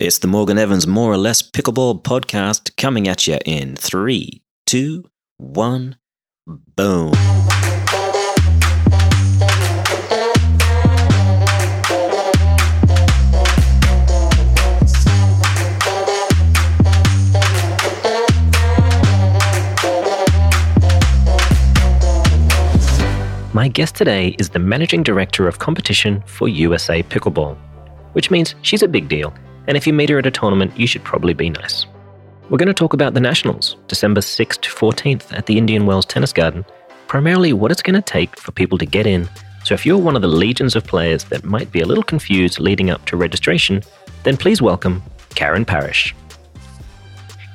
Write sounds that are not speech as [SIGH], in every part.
It's the Morgan Evans More or Less Pickleball podcast coming at you in three, two, one, boom. My guest today is the Managing Director of Competition for USA Pickleball, which means she's a big deal, and if you meet her at a tournament, you should probably be nice. We're going to talk about the Nationals, December 6th to 14th at the Indian Wells Tennis Garden, primarily what it's going to take for people to get in. So if you're one of the legions of players that might be a little confused leading up to registration, then please welcome Karen Parrish.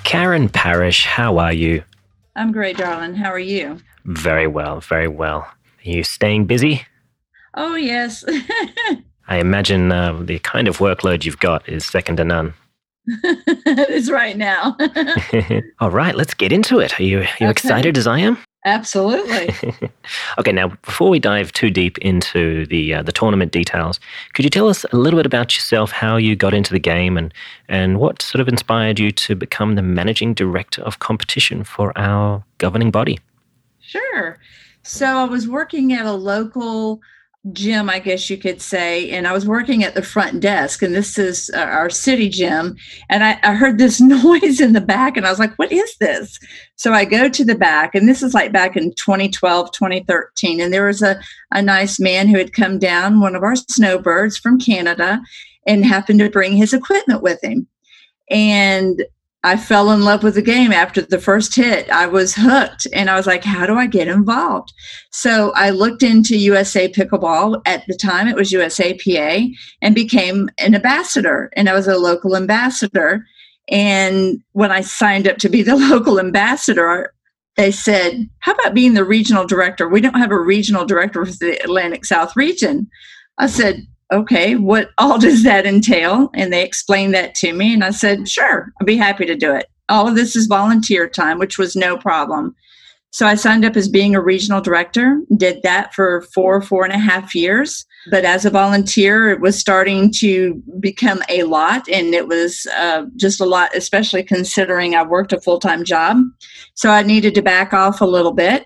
Karen Parrish, how are you? I'm great, darling. How are you? Very well, very well. Are you staying busy? Oh, yes. [LAUGHS] I imagine uh, the kind of workload you've got is second to none. [LAUGHS] it is right now. [LAUGHS] [LAUGHS] All right, let's get into it. Are you, are you Okay. excited as I am? Absolutely. okay, now before we dive too deep into the uh, the tournament details, could you tell us a little bit about yourself, how you got into the game, and and what sort of inspired you to become the managing director of competition for our governing body? Sure. So I was working at a local gym, I guess you could say, and I was working at the front desk, and this is uh, our city gym. And I, I heard this [LAUGHS] noise in the back, and I was like, what is this? So I go to the back, and this is like back in 2012, 2013. And there was a, a nice man who had come down, one of our snowbirds from Canada, and happened to bring his equipment with him. And I fell in love with the game after the first hit. I was hooked and I was like, how do I get involved? So I looked into USA Pickleball. At the time, it was USAPA and became an ambassador. And I was a local ambassador. And when I signed up to be the [LAUGHS] local ambassador, they said, How about being the regional director? We don't have a regional director for the Atlantic South region. I said, okay, what all [LAUGHS] does that entail? And they explained that to me. And I said, sure, I'd be happy to do it. All of this is volunteer time, which was no problem. So I signed up as being a regional director, did that for four, four and a half years. But as a volunteer, it was starting to become a lot, and it was uh, just a lot, especially considering I worked a full time job. So I needed to back off a little bit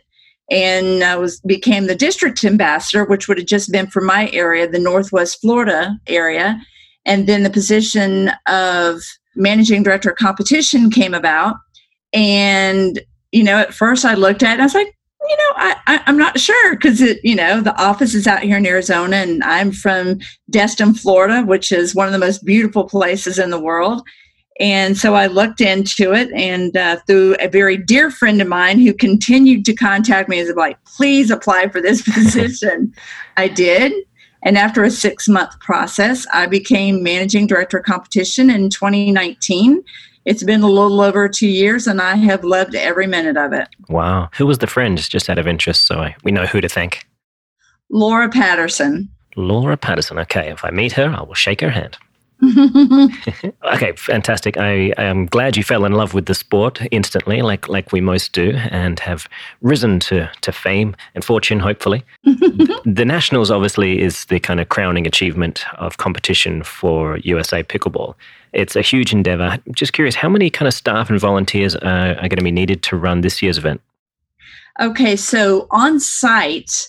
and I was became the district ambassador, which would have just been for my area, the Northwest Florida area, and then the position of managing director of competition came about. And you know, at first I looked at it, I was like, you know, I, I I'm not sure because it, you know, the office is out here in Arizona, and I'm from Destin, Florida, which is one of the most beautiful places in the world. And so I looked into it, and uh, through a very dear friend of mine who continued to contact me, as like, please apply for this [LAUGHS] position. I did. And after a six month process, I became managing director of competition in 2019. It's been a little over two years, and I have loved every minute of it. Wow, who was the friend? Just out of interest, so I, we know who to thank. Laura Patterson. Laura Patterson. Okay, if I meet her, I will shake her hand. [LAUGHS] Okay, fantastic. I, I am glad you fell in love with the sport instantly, like like we most do, and have risen to, to fame and fortune, hopefully. [LAUGHS] the Nationals obviously is the kind of crowning achievement of competition for USA Pickleball. It's a huge endeavor. Just curious, how many kind of staff and volunteers are, are going to be needed to run this year's event? Okay, so on site,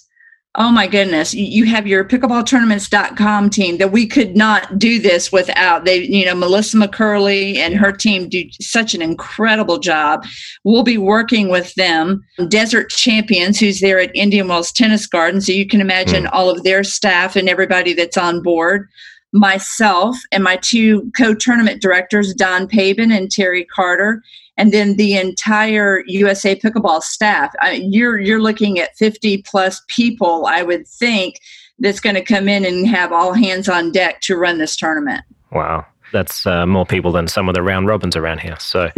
oh my goodness, you- have your pickleballtournaments.com team that we could not do this without. They, you know, Melissa McCurley and her team do such an incredible job. We'll be working with them. Desert Champions, who's there at Indian Wells Tennis Garden. So you can imagine mm. all of their staff and everybody that's on board. Myself and my two co tournament directors, Don Pabin and Terry Carter and then the entire USA pickleball staff. I, you're you're looking at 50 plus people, I would think, that's going to come in and have all hands on deck to run this tournament. Wow, that's uh, more people than some of the round robins around here. So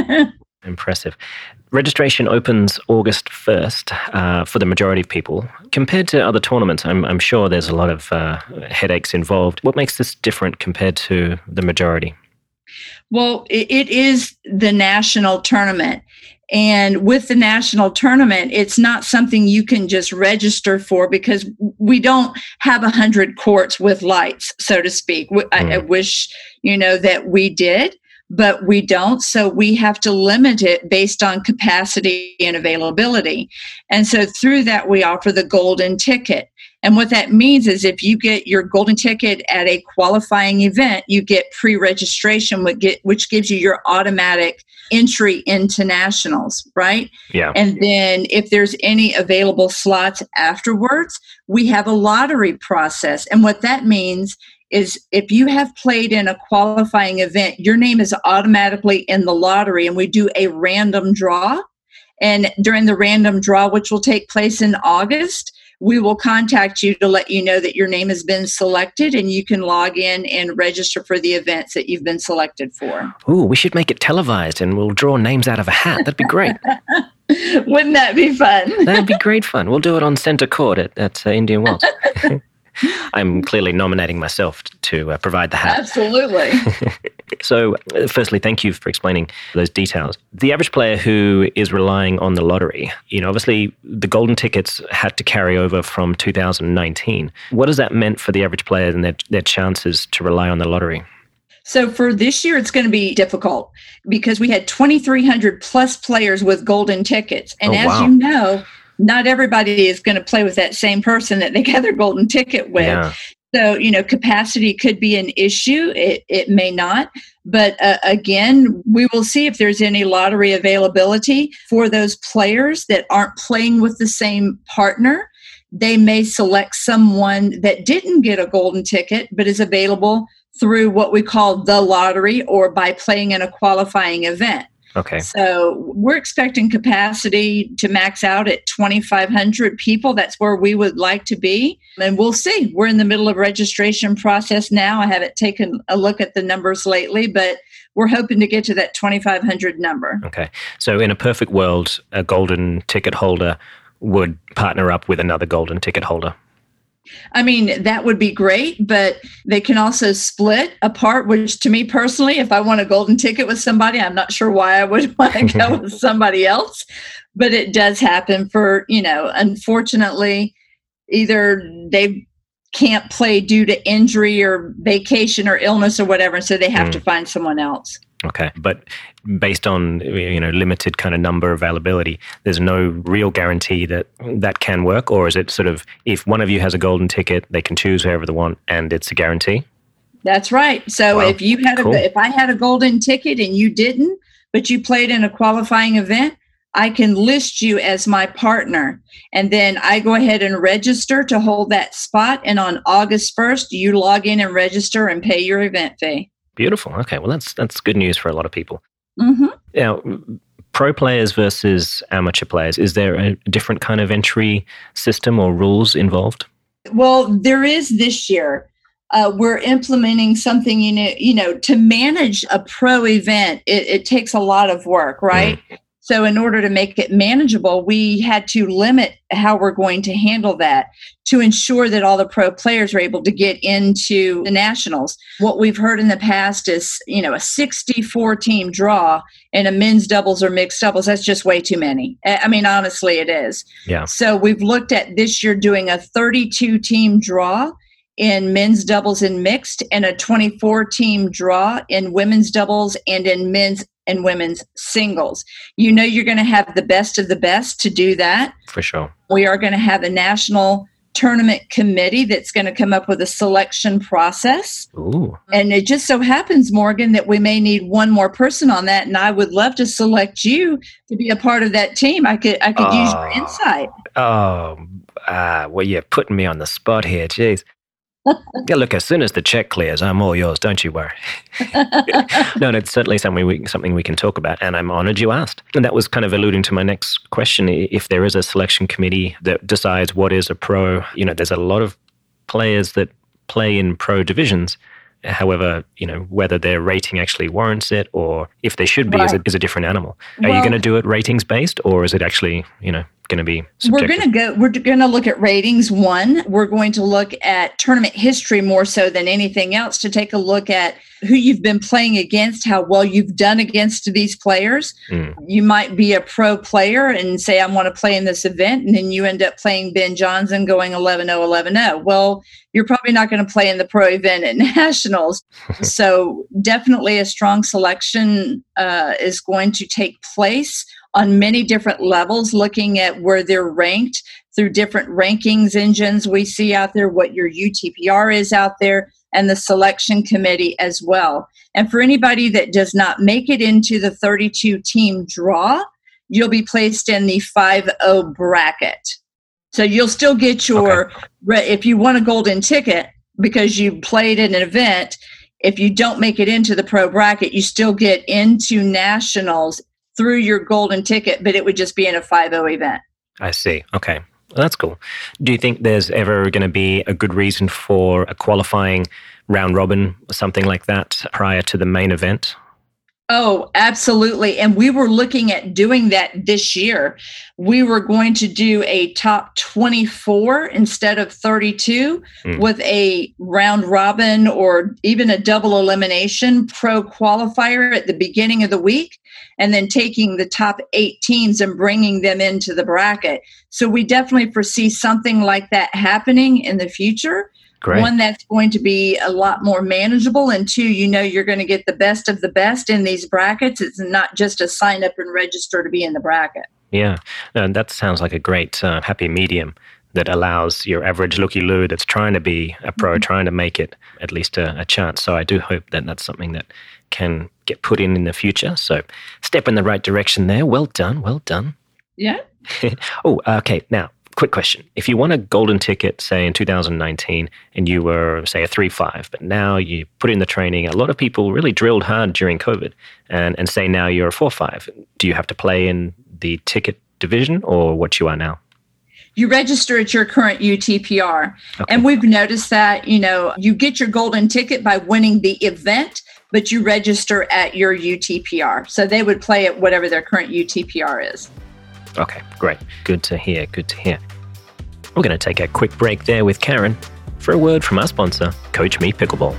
[LAUGHS] impressive. Registration opens August 1st uh, for the majority of people. Compared to other tournaments, I'm, I'm sure there's a lot of uh, headaches involved. What makes this different compared to the majority? Well, it, it is the national tournament. And with the national tournament, it's not something you can just register for because we don't have a hundred courts with lights, so to speak. Mm. I, I mm. wish, you know, that we did but we don't. So we have to limit it based on capacity and availability. And so through that, we offer the golden ticket. And what that means is if you get your golden ticket at a qualifying event, you get pre registration, which gives you your automatic entry into nationals, right? Yeah. And then if there's any available slots afterwards, we have a lottery process. And what that means is if you have played in a qualifying event, your name is automatically in the lottery, and we do a random draw. And during the random draw, which will take place in August, we will contact you to let you know that your name has been selected and you can log in and register for the events that you've been selected for. Ooh, we should make it televised and we'll draw names out of a hat. That'd be great. [LAUGHS] Wouldn't that be fun? [LAUGHS] That'd be great fun. We'll do it on Centre Court at, at uh, Indian Wells. [LAUGHS] I'm clearly nominating myself to uh, provide the hat. Absolutely. So, firstly, thank you for explaining those details. The average player who is relying on the lottery, you know, obviously the golden tickets had to carry over from 2019. What has that meant for the average player and their, their chances to rely on the lottery? So for this year, it's going to be difficult because we had 2,300 plus players with golden tickets. And oh, as wow. you know, not everybody is going to play with that same person that they got their golden ticket with. Yeah. So, you know, capacity could be an issue. It, it may not. But uh, again, we will see if there's any lottery availability for those players that aren't playing with the same partner. They may select someone that didn't get a golden ticket but is available through what we call the lottery or by playing in a qualifying event. Okay. So we're expecting capacity to max out at 2,500 people. That's where we would like to be. And we'll see. We're in the middle of registration process now. I haven't taken a look at the numbers lately, but we're hoping to get to that 2,500 number. Okay. So in a perfect world, a golden ticket holder would partner up with another golden ticket holder. I mean, that would be great, but they can also split apart, which to me personally, if I want a golden ticket with somebody, I'm not sure why I would [LAUGHS] want to go [LAUGHS] with somebody else. But it does happen for, you know, unfortunately, either they can't play due to injury or vacation or illness or whatever. So they have mm. to find someone else. Okay, but based on you know limited kind of number availability, there's no real guarantee that that can work, or is it sort of if one of you has a golden ticket, they can choose whoever they want, and it's a guarantee? That's right. So wow. if you had cool. a if I had a golden ticket and you didn't, but you played in a qualifying event, I can list you as my partner. And then I go ahead and register to hold that spot. And on August 1st, you log in and register and pay your event fee. Beautiful. Okay, well that's that's good news for a lot of people. Mm-hmm. Now, pro players versus amateur players, is there a different kind of entry system or rules involved? Well, there is this year. Uh, we're implementing something you know you know to manage a pro event it, it takes a lot of work right mm. So, in order to make it manageable, we had to limit how we're going to handle that to ensure that all the pro players are able to get into the nationals. What we've heard in the past is, you know, a 64 team draw in a men's doubles or mixed doubles. That's just way too many. I mean, honestly, it is. Yeah. So, we've looked at this year doing a 32 team draw in men's doubles and mixed and a 24 team draw in women's doubles and in men's and women's singles. You know, you're going to have the best of the best to do that. For sure. We are going to have a national tournament committee that's going to come up with a selection process. Ooh. And it just so happens, Morgan, that we may need one more person on that. And I would love to select you to be a part of that team. I could I could oh. use your insight. Oh, uh, well, you're putting me on the spot here. Jeez [LAUGHS] yeah, look, as soon as the check clears, I'm all yours. Don't you worry. [LAUGHS] no, no, it's certainly something we, something we can talk about. And I'm honored you asked. And that was kind of alluding to my next question. If there is a selection committee that decides what is a pro, you know, there's a lot of players that play in pro divisions. However, you know, whether their rating actually warrants it or if they should be right. is, a, is a different animal. Are well, you going to do it ratings based or is it actually, you know, going to be subjective? We're going to go we're going to look at ratings one. We're going to look at tournament history more so than anything else to take a look at who you've been playing against, how well you've done against these players. Mm. You might be a pro player and say I want to play in this event and then you end up playing Ben Johnson going 11-0 11-0. Well, you're probably not going to play in the pro event at [LAUGHS] nationals. [LAUGHS] so definitely a strong selection uh, is going to take place on many different levels, looking at where they're ranked through different rankings engines we see out there, what your UTPR is out there, and the selection committee as well. And for anybody that does not make it into the 32 team draw, you'll be placed in the 5 0 bracket. So you'll still get your, okay. if you want a golden ticket because you played in an event, if you don't make it into the pro bracket, you still get into nationals through your golden ticket, but it would just be in a 5 event. I see. Okay. Well, that's cool. Do you think there's ever going to be a good reason for a qualifying round robin or something like that prior to the main event? Oh, absolutely. And we were looking at doing that this year. We were going to do a top 24 instead of 32 mm. with a round robin or even a double elimination pro qualifier at the beginning of the week, and then taking the top eight teams and bringing them into the bracket. So we definitely foresee something like that happening in the future. Great. One that's going to be a lot more manageable, and two, you know, you're going to get the best of the best in these brackets. It's not just a sign up and register to be in the bracket. Yeah, and that sounds like a great uh, happy medium that allows your average looky loo that's trying to be a pro, mm-hmm. trying to make it at least a, a, chance. So I do hope that that's something that can get put in in the future. So step in the right direction there. Well done. Well done. Yeah. [LAUGHS] oh, okay. Now, quick question. If you won a golden ticket, say in 2019, and you were, say, a 3 5, but now you put in the training, a lot of people really drilled hard during COVID, and, and say now you're a 4 5, do you have to play in the ticket division or what you are now? You register at your current UTPR. Okay. And we've noticed that, you know, you get your golden ticket by winning the event, but you register at your UTPR. So they would play at whatever their current UTPR is. Okay, great. Good to hear. Good to hear. We're going to take a quick break there with Karen for a word from our sponsor, Coach Me Pickleball.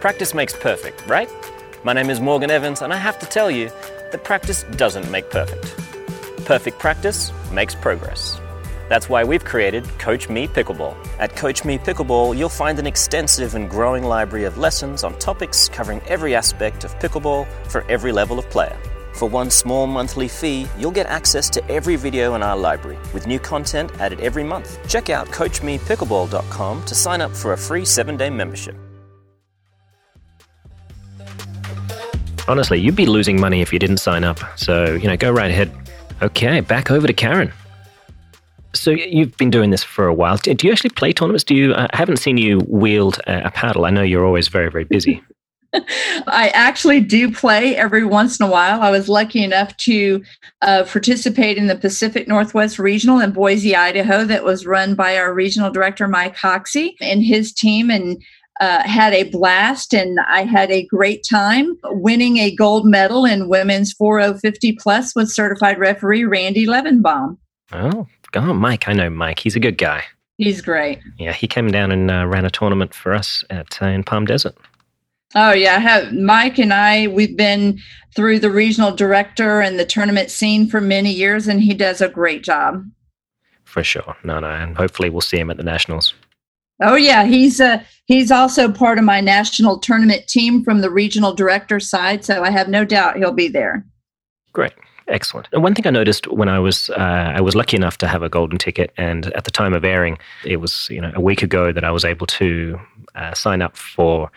Practice makes perfect, right? My name is Morgan Evans, and I have to tell you that practice doesn't make perfect. Perfect practice makes progress. That's why we've created Coach Me Pickleball. At Coach Me Pickleball, you'll find an extensive and growing library of lessons on topics covering every aspect of pickleball for every level of player. For one small monthly fee, you'll get access to every video in our library, with new content added every month. Check out CoachMePickleball.com to sign up for a free seven day membership. Honestly, you'd be losing money if you didn't sign up. So, you know, go right ahead. Okay, back over to Karen. So you've been doing this for a while. Do you actually play tournaments? Do you? I haven't seen you wield a paddle. I know you're always very, very busy. [LAUGHS] I actually do play every once in a while. I was lucky enough to uh, participate in the Pacific Northwest Regional in Boise, Idaho, that was run by our regional director, Mike Hoxie, and his team, and uh, had a blast. And I had a great time winning a gold medal in women's 4050 plus with certified referee Randy Levenbaum. Oh, oh, Mike, I know Mike. He's a good guy. He's great. Yeah, he came down and uh, ran a tournament for us at uh, in Palm Desert. Oh yeah, have, Mike and I we've been through the regional director and the tournament scene for many years, and he does a great job. For sure, no, no, and hopefully we'll see him at the nationals. Oh yeah, he's uh, he's also part of my national tournament team from the regional director side, so I have no doubt he'll be there. Great. Excellent. And one thing I noticed when I was uh, I was lucky enough to have a golden ticket, and at the time of airing, it was you know a week ago that I was able to uh, sign up for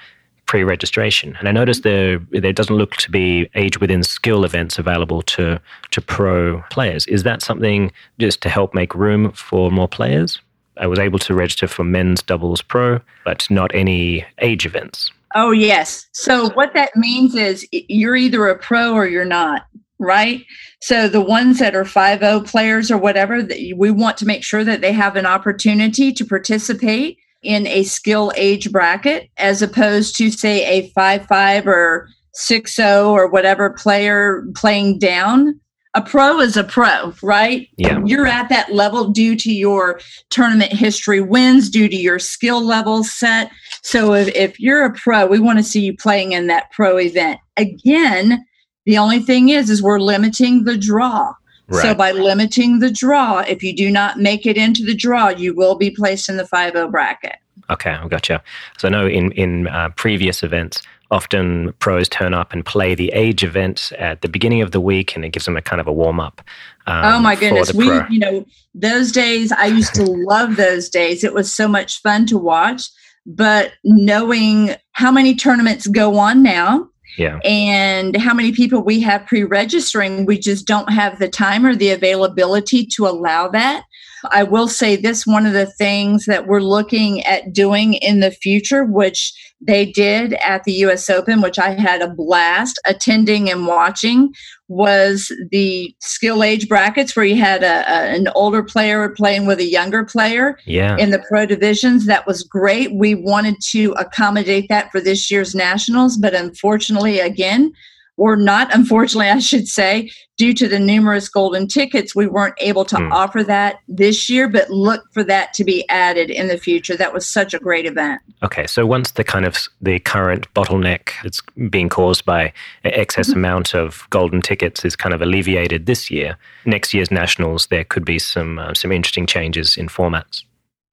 pre-registration, and I noticed mm-hmm. there there doesn't look to be age within skill events available to to pro players. Is that something just to help make room for more players? I was able to register for men's doubles pro, but not any age events. Oh yes. So what that means is you're either a pro or you're not right? So the ones that are 5-0 players or whatever, we want to make sure that they have an opportunity to participate in a skill age bracket as opposed to say a 5-5 or 6-0 or whatever player playing down a pro is a pro, right? Yeah. You're at that level due to your tournament history wins, due to your skill level set. So if, if you're a pro, we want to see you playing in that pro event. Again, the only thing is, is we're limiting the draw. Right. So by limiting the draw, if you do not make it into the draw, you will be placed in the 5-0 bracket. Okay, I gotcha. So I know in in uh, previous events, often pros turn up and play the age event at the beginning of the week, and it gives them a kind of a warm up. Um, oh my goodness, we pro. you know those days. I used to [LAUGHS] love those days. It was so much fun to watch. But knowing how many tournaments go on now, Yeah. and how many people we have pre-registering we just don't have the time or the availability to allow that i will say this one of the things that we're looking at doing in the future which they did at the us open which i had a blast attending and watching was the skill age brackets where you had a, a- an older player playing with a younger player Yeah. in the pro divisions. That was great. We wanted to accommodate that for this year's nationals, but unfortunately, again, or not unfortunately, I should say, due to the numerous golden tickets, we weren't able to Hmm. offer that this year, but look for that to be added in the future. That was such a great event. Okay, so once the kind of the current bottleneck that's being caused by excess Mm-hmm. amount of golden tickets is kind of alleviated this year, next year's nationals there could be some uh, some interesting changes in formats.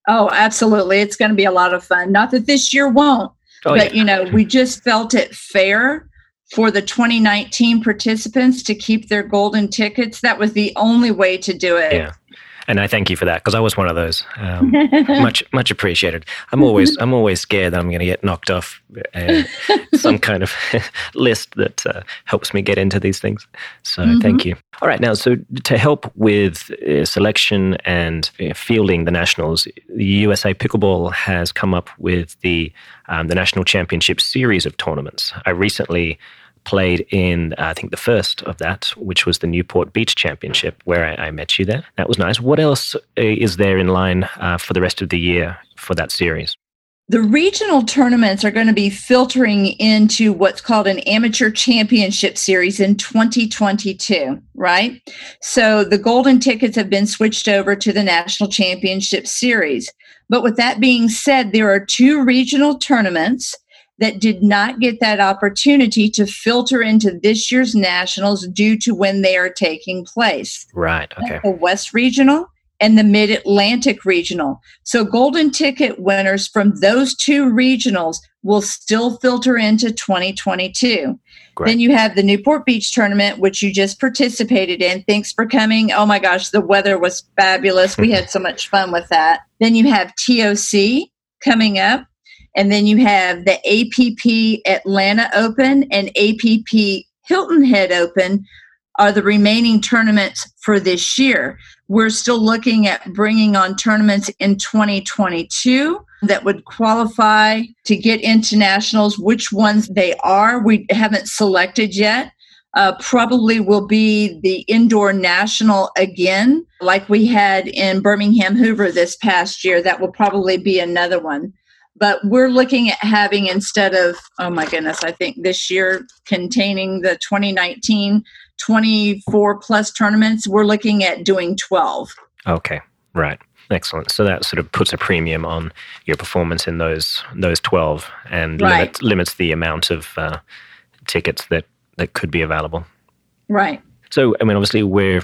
Oh, absolutely. It's going to be a lot of fun. Not that this year won't, Oh but yeah, you know, we just felt it fair for the 2019 participants to keep their golden tickets. That was the only way to do it. yeah, and I thank you for that because I was one of those. Um, [LAUGHS] much much appreciated. I'm always I'm always scared that I'm going to get knocked off uh, [LAUGHS] some kind of [LAUGHS] list that uh, helps me get into these things. So thank you. All right, now so to help with uh, selection and uh, fielding the nationals, the USA Pickleball has come up with the um, the national championship series of tournaments. I recently played in uh, I think the first of that, which was the Newport Beach Championship, where I, I met you there. That was nice. What else uh, is there in line uh, for the rest of the year for that series? The regional tournaments are going to be filtering into what's called an amateur championship series in 2022, right? So the golden tickets have been switched over to the national championship series. But with that being said, there are two regional tournaments that did not get that opportunity to filter into this year's nationals due to when they are taking place Right. Okay. the West Regional and the Mid Atlantic Regional. So, golden ticket winners from those two regionals will still filter into 2022. Great. Then you have the Newport Beach tournament, which you just participated in. Thanks for coming. Oh my gosh, the weather was fabulous. We had so [LAUGHS] much fun with that. Then you have TOC coming up. And then you have the APP Atlanta Open and APP Hilton Head Open are the remaining tournaments for this year. We're still looking at bringing on tournaments in 2022 that would qualify to get into nationals. Which ones they are, we haven't selected yet. Uh, probably will be the indoor national again, like we had in Birmingham Hoover this past year. That will probably be another one. But we're looking at having instead of, oh my goodness, I think this year containing the 2019 24 plus tournaments, we're looking at doing 12. Okay, right. Excellent. So that sort of puts a premium on your performance in those those twelve, and Right. limit, limits the amount of uh, tickets that that could be available. Right. So, I mean, obviously, we're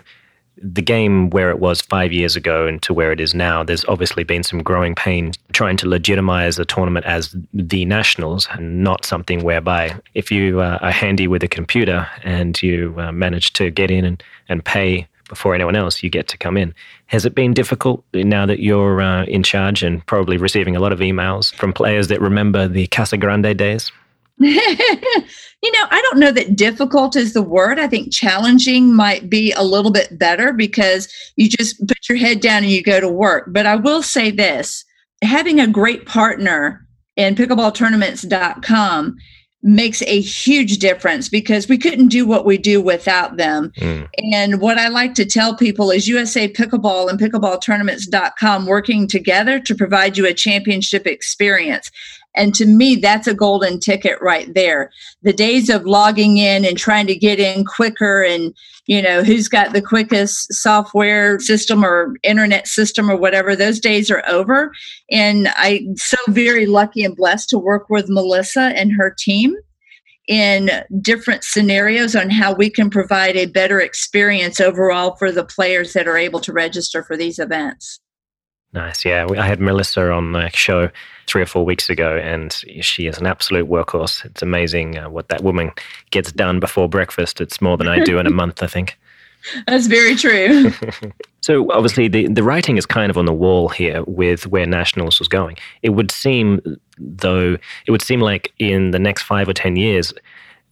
the game where it was five years ago and to where it is now. There's obviously been some growing pain trying to legitimize the tournament as the nationals, and not something whereby if you uh, are handy with a computer and you uh, manage to get in and, and pay before anyone else, you get to come in. Has it been difficult now that you're uh, in charge and probably receiving a lot of emails from players that remember the Casa Grande days? [LAUGHS] you know, I don't know that difficult is the word. I think challenging might be a little bit better because you just put your head down and you go to work. But I will say this having a great partner in pickleballtournaments.com makes a huge difference because we couldn't do what we do without them. Mm, And what I like to tell people is USA Pickleball and pickleballtournaments.com working together to provide you a championship experience. And to me, that's a golden ticket right there. The days of logging in and trying to get in quicker and, you know, who's got the quickest software system or internet system or whatever, those days are over. And I'm so very lucky and blessed to work with Melissa and her team in different scenarios on how we can provide a better experience overall for the players that are able to register for these events. Nice. Yeah. I had Melissa on the show three or four weeks ago, and she is an absolute workhorse. It's amazing uh, what that woman gets done before breakfast. It's more than I do in a month, I think. [LAUGHS] That's very true. [LAUGHS] so obviously the, the writing is kind of on the wall here with where nationals was going. It would seem though it would seem like in the next five or ten years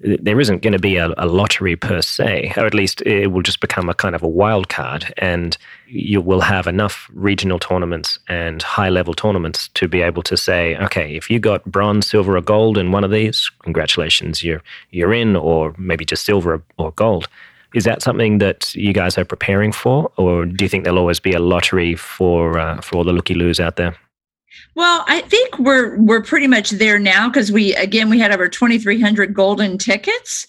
there isn't going to be a, a, lottery per se, or at least it will just become a kind of a wild card, and you will have enough regional tournaments and high level tournaments to be able to say, okay, if you got bronze, silver, or gold in one of these, congratulations, you're you're in, or maybe just silver or gold. Is that something that you guys are preparing for, or do you think there'll always be a lottery for uh, for all the looky loos out there? Well, I think we're we're pretty much there now because we again we had over 2300 golden tickets.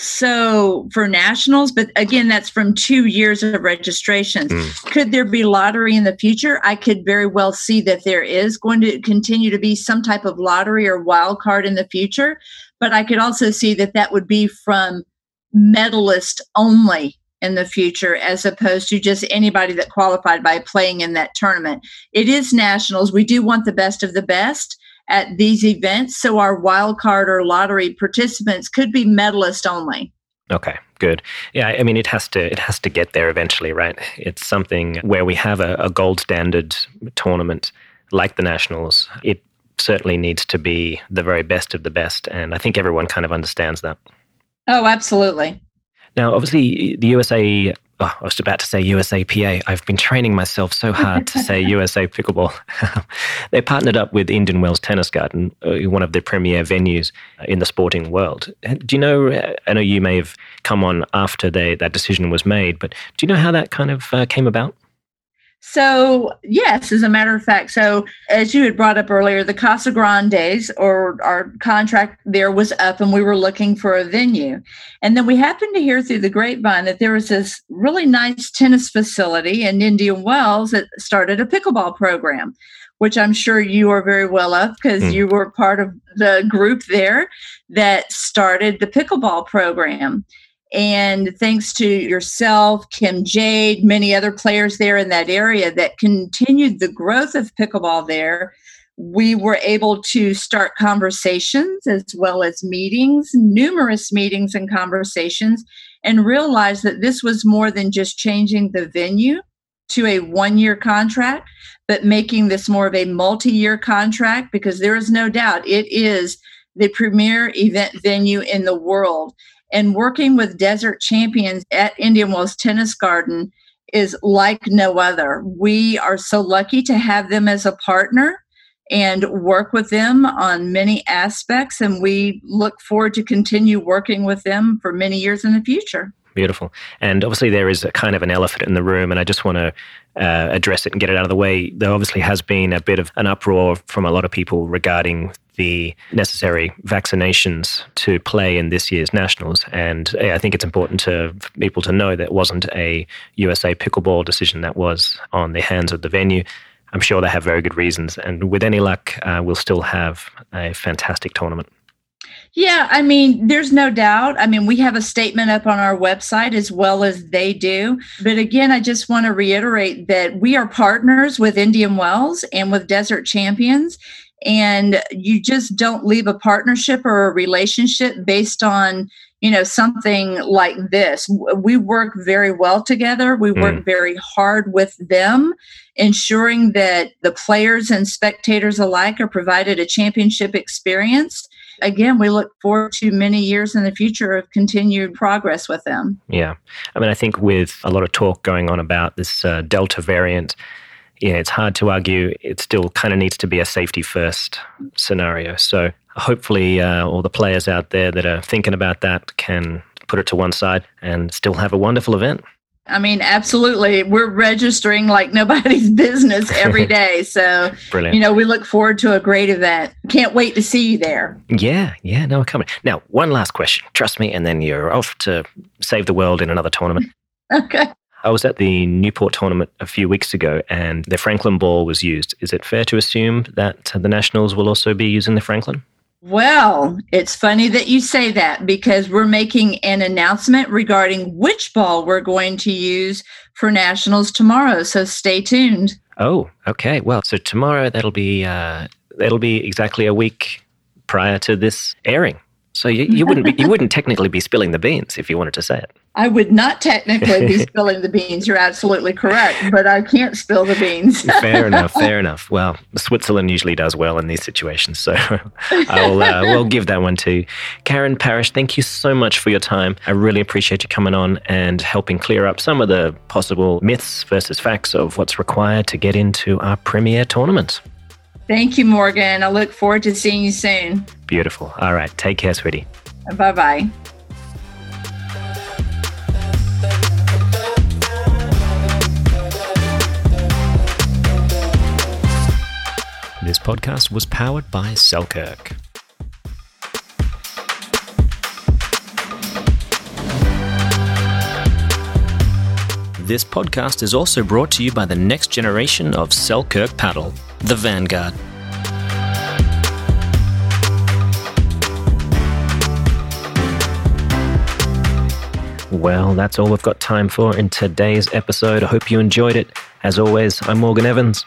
So for nationals, but again, that's from two years of registrations. Mm. Could there be lottery in the future? I could very well see that there is going to continue to be some type of lottery or wild card in the future. But I could also see that that would be from medalist only in the future as opposed to just anybody that qualified by playing in that tournament. It is nationals. We do want the best of the best at these events. So our wild card or lottery participants could be medalist only. Okay, good. Yeah, I mean it has to it has to get there eventually, right? It's something where we have a, a gold standard tournament like the nationals. It certainly needs to be the very best of the best, and I think everyone kind of understands that. Oh, absolutely. Now, obviously, the USA. Oh, I was about to say USAPA. I've been training myself so hard to say [LAUGHS] USA Pickleball. [LAUGHS] they partnered up with Indian Wells Tennis Garden, uh, one of the premier venues in the sporting world. Do you know? I know you may have come on after they, that decision was made, but do you know how that kind of uh, came about? So, yes, as a matter of fact, so as you had brought up earlier, the Casa Grandes or our contract there was up and we were looking for a venue. And then we happened to hear through the grapevine that there was this really nice tennis facility in Indian Wells that started a pickleball program, which I'm sure you are very well of because mm. you were part of the group there that started the pickleball program. And thanks to yourself, Kim Jade, many other players there in that area that continued the growth of pickleball there, we were able to start conversations as well as meetings, numerous meetings and conversations, and realize that this was more than just changing the venue to a one year contract, but making this more of a multi year contract because there is no doubt it is the premier event venue in the world. And working with desert champions at Indian Wells Tennis Garden is like no other. We are so lucky to have them as a partner and work with them on many aspects. And we look forward to continue working with them for many years in the future. Beautiful. And obviously, there is a kind of an elephant in the room, and I just want to uh, address it and get it out of the way. There obviously has been a bit of an uproar from a lot of people regarding the necessary vaccinations to play in this year's nationals. And I think it's important to, for people to know that it wasn't a USA pickleball decision that was on the hands of the venue. I'm sure they have very good reasons. And with any luck, uh, we'll still have a fantastic tournament. Yeah, I mean, there's no doubt. I mean, we have a statement up on our website as well as they do. But again, I just want to reiterate that we are partners with Indian Wells and with Desert Champions. And you just don't leave a partnership or a relationship based on you know something like this we work very well together we work mm. very hard with them ensuring that the players and spectators alike are provided a championship experience again, we look forward to many years in the future of continued progress with them. Yeah. I mean, I think with a lot of talk going on about this uh, Delta variant, yeah, it's hard to argue. It still kind of needs to be a safety first scenario. So hopefully, uh, all the players out there that are thinking about that can put it to one side and still have a wonderful event. I mean, absolutely. We're registering like [LAUGHS] nobody's business every [LAUGHS] day. So, Brilliant. you know, we look forward to a great event. Can't wait to see you there. Yeah, yeah, no, coming. Now, one last question. Trust me, and then you're off to save the world in another tournament. [LAUGHS] Okay. I was at the Newport tournament a few weeks ago and the Franklin ball was used. Is it fair to assume that the Nationals will also be using the Franklin? Well, it's funny that you say that because we're making an announcement regarding which ball we're going to use for Nationals tomorrow. So stay tuned. Oh, okay. Well, so tomorrow that'll be uh, that'll be exactly a week prior to this airing. So you, you wouldn't be, you wouldn't technically be spilling the beans if you wanted to say it. I would not technically be spilling the beans. You're absolutely correct, but I can't spill the beans. [LAUGHS] fair enough. Fair enough. Well, Switzerland usually does well in these situations, so [LAUGHS] I'll uh, we'll give that one to Karen Parrish. Thank you so much for your time. I really appreciate you coming on and helping clear up some of the possible myths versus facts of what's required to get into our premier tournament. Thank you, Morgan. I look forward to seeing you soon. Beautiful. All right. Take care, sweetie. Bye bye. This podcast was powered by Selkirk. This podcast is also brought to you by the next generation of Selkirk paddle, the Vanguard. Well, that's all we've got time for in today's episode. I hope you enjoyed it. As always, I'm Morgan Evans,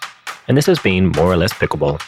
and this has been More or Less Pickleball.